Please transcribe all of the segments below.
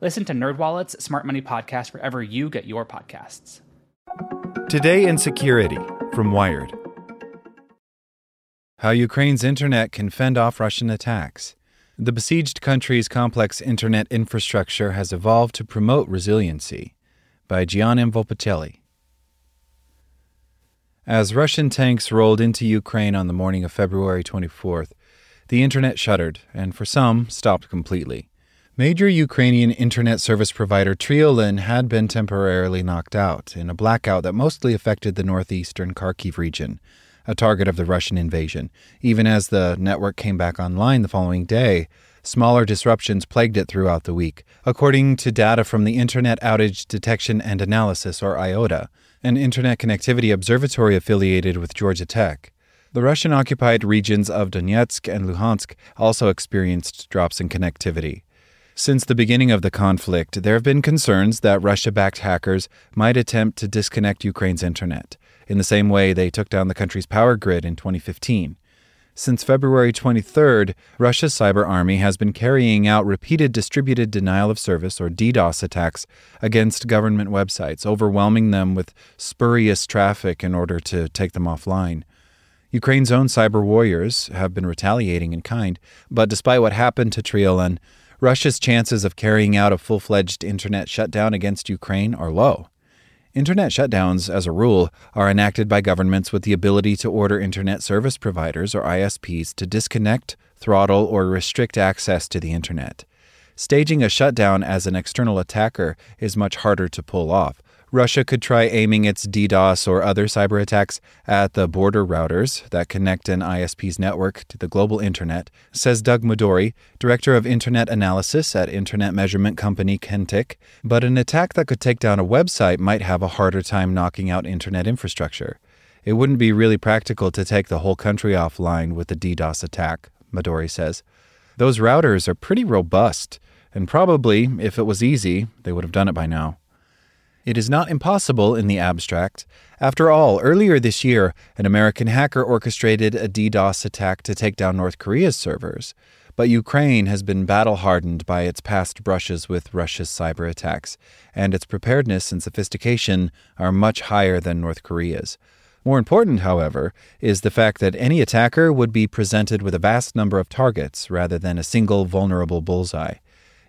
Listen to NerdWallet's Smart Money Podcast wherever you get your podcasts. Today in Security from Wired. How Ukraine's internet can fend off Russian attacks. The besieged country's complex internet infrastructure has evolved to promote resiliency. By Gian Volpicelli. As Russian tanks rolled into Ukraine on the morning of February 24th, the internet shuddered and for some stopped completely. Major Ukrainian internet service provider Triolan had been temporarily knocked out in a blackout that mostly affected the northeastern Kharkiv region, a target of the Russian invasion. Even as the network came back online the following day, smaller disruptions plagued it throughout the week, according to data from the Internet Outage Detection and Analysis, or IODA, an internet connectivity observatory affiliated with Georgia Tech. The Russian occupied regions of Donetsk and Luhansk also experienced drops in connectivity. Since the beginning of the conflict, there have been concerns that Russia backed hackers might attempt to disconnect Ukraine's internet, in the same way they took down the country's power grid in 2015. Since February 23rd, Russia's cyber army has been carrying out repeated distributed denial of service or DDoS attacks against government websites, overwhelming them with spurious traffic in order to take them offline. Ukraine's own cyber warriors have been retaliating in kind, but despite what happened to Triolan, Russia's chances of carrying out a full fledged internet shutdown against Ukraine are low. Internet shutdowns, as a rule, are enacted by governments with the ability to order internet service providers, or ISPs, to disconnect, throttle, or restrict access to the internet. Staging a shutdown as an external attacker is much harder to pull off. Russia could try aiming its DDoS or other cyber attacks at the border routers that connect an ISP's network to the global internet, says Doug Madory, director of internet analysis at internet measurement company Kentik. But an attack that could take down a website might have a harder time knocking out internet infrastructure. It wouldn't be really practical to take the whole country offline with a DDoS attack, Madory says. Those routers are pretty robust, and probably, if it was easy, they would have done it by now. It is not impossible in the abstract. After all, earlier this year, an American hacker orchestrated a DDoS attack to take down North Korea's servers. But Ukraine has been battle hardened by its past brushes with Russia's cyber attacks, and its preparedness and sophistication are much higher than North Korea's. More important, however, is the fact that any attacker would be presented with a vast number of targets rather than a single vulnerable bullseye.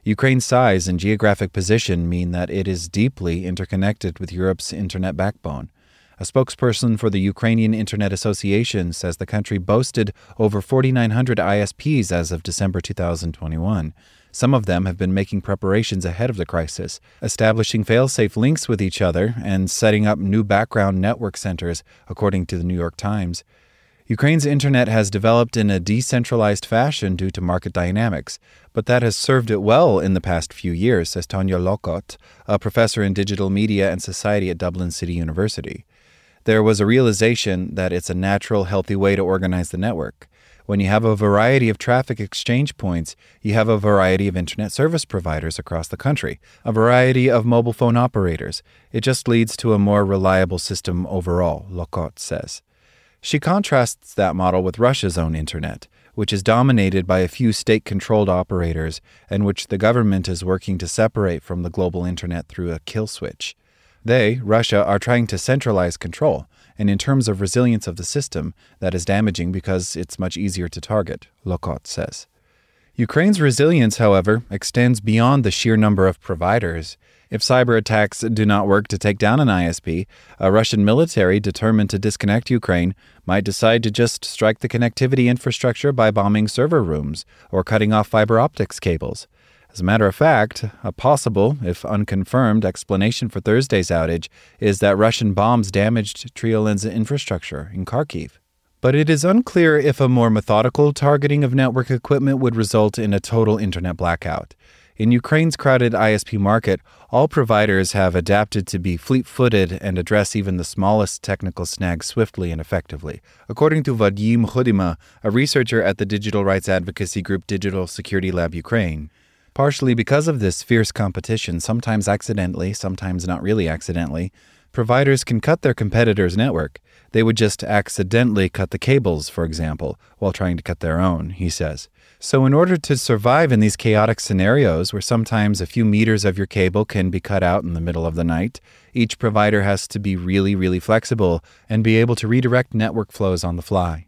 Ukraine's size and geographic position mean that it is deeply interconnected with Europe's internet backbone. A spokesperson for the Ukrainian Internet Association says the country boasted over 4,900 ISPs as of December 2021. Some of them have been making preparations ahead of the crisis, establishing fail-safe links with each other and setting up new background network centers, according to the New York Times. Ukraine's internet has developed in a decentralized fashion due to market dynamics, but that has served it well in the past few years, says Tonia Lokot, a professor in digital media and society at Dublin City University. There was a realization that it's a natural, healthy way to organize the network. When you have a variety of traffic exchange points, you have a variety of internet service providers across the country, a variety of mobile phone operators. It just leads to a more reliable system overall, Lokot says. She contrasts that model with Russia's own internet, which is dominated by a few state controlled operators and which the government is working to separate from the global internet through a kill switch. They, Russia, are trying to centralize control, and in terms of resilience of the system, that is damaging because it's much easier to target, Lokot says. Ukraine's resilience, however, extends beyond the sheer number of providers. If cyber attacks do not work to take down an ISP, a Russian military determined to disconnect Ukraine might decide to just strike the connectivity infrastructure by bombing server rooms or cutting off fiber optics cables. As a matter of fact, a possible, if unconfirmed, explanation for Thursday's outage is that Russian bombs damaged Triolan's infrastructure in Kharkiv. But it is unclear if a more methodical targeting of network equipment would result in a total internet blackout. In Ukraine's crowded ISP market, all providers have adapted to be fleet footed and address even the smallest technical snags swiftly and effectively. According to Vadim Khudima, a researcher at the digital rights advocacy group Digital Security Lab Ukraine, Partially because of this fierce competition, sometimes accidentally, sometimes not really accidentally, providers can cut their competitors' network. They would just accidentally cut the cables, for example, while trying to cut their own, he says. So, in order to survive in these chaotic scenarios where sometimes a few meters of your cable can be cut out in the middle of the night, each provider has to be really, really flexible and be able to redirect network flows on the fly.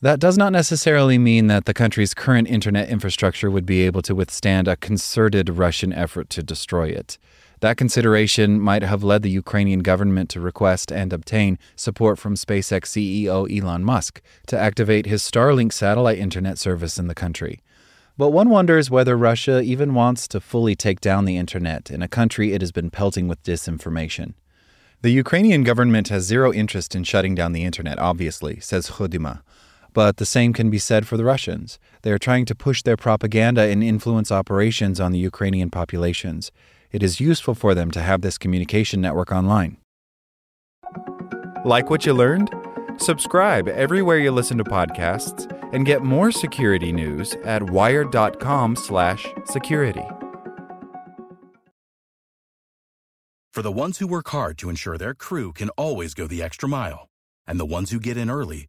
That does not necessarily mean that the country's current internet infrastructure would be able to withstand a concerted Russian effort to destroy it. That consideration might have led the Ukrainian government to request and obtain support from SpaceX CEO Elon Musk to activate his Starlink satellite internet service in the country. But one wonders whether Russia even wants to fully take down the internet in a country it has been pelting with disinformation. The Ukrainian government has zero interest in shutting down the internet, obviously, says Khudima. But the same can be said for the Russians. They are trying to push their propaganda and influence operations on the Ukrainian populations. It is useful for them to have this communication network online. Like what you learned? Subscribe everywhere you listen to podcasts and get more security news at wired.com/security. For the ones who work hard to ensure their crew can always go the extra mile, and the ones who get in early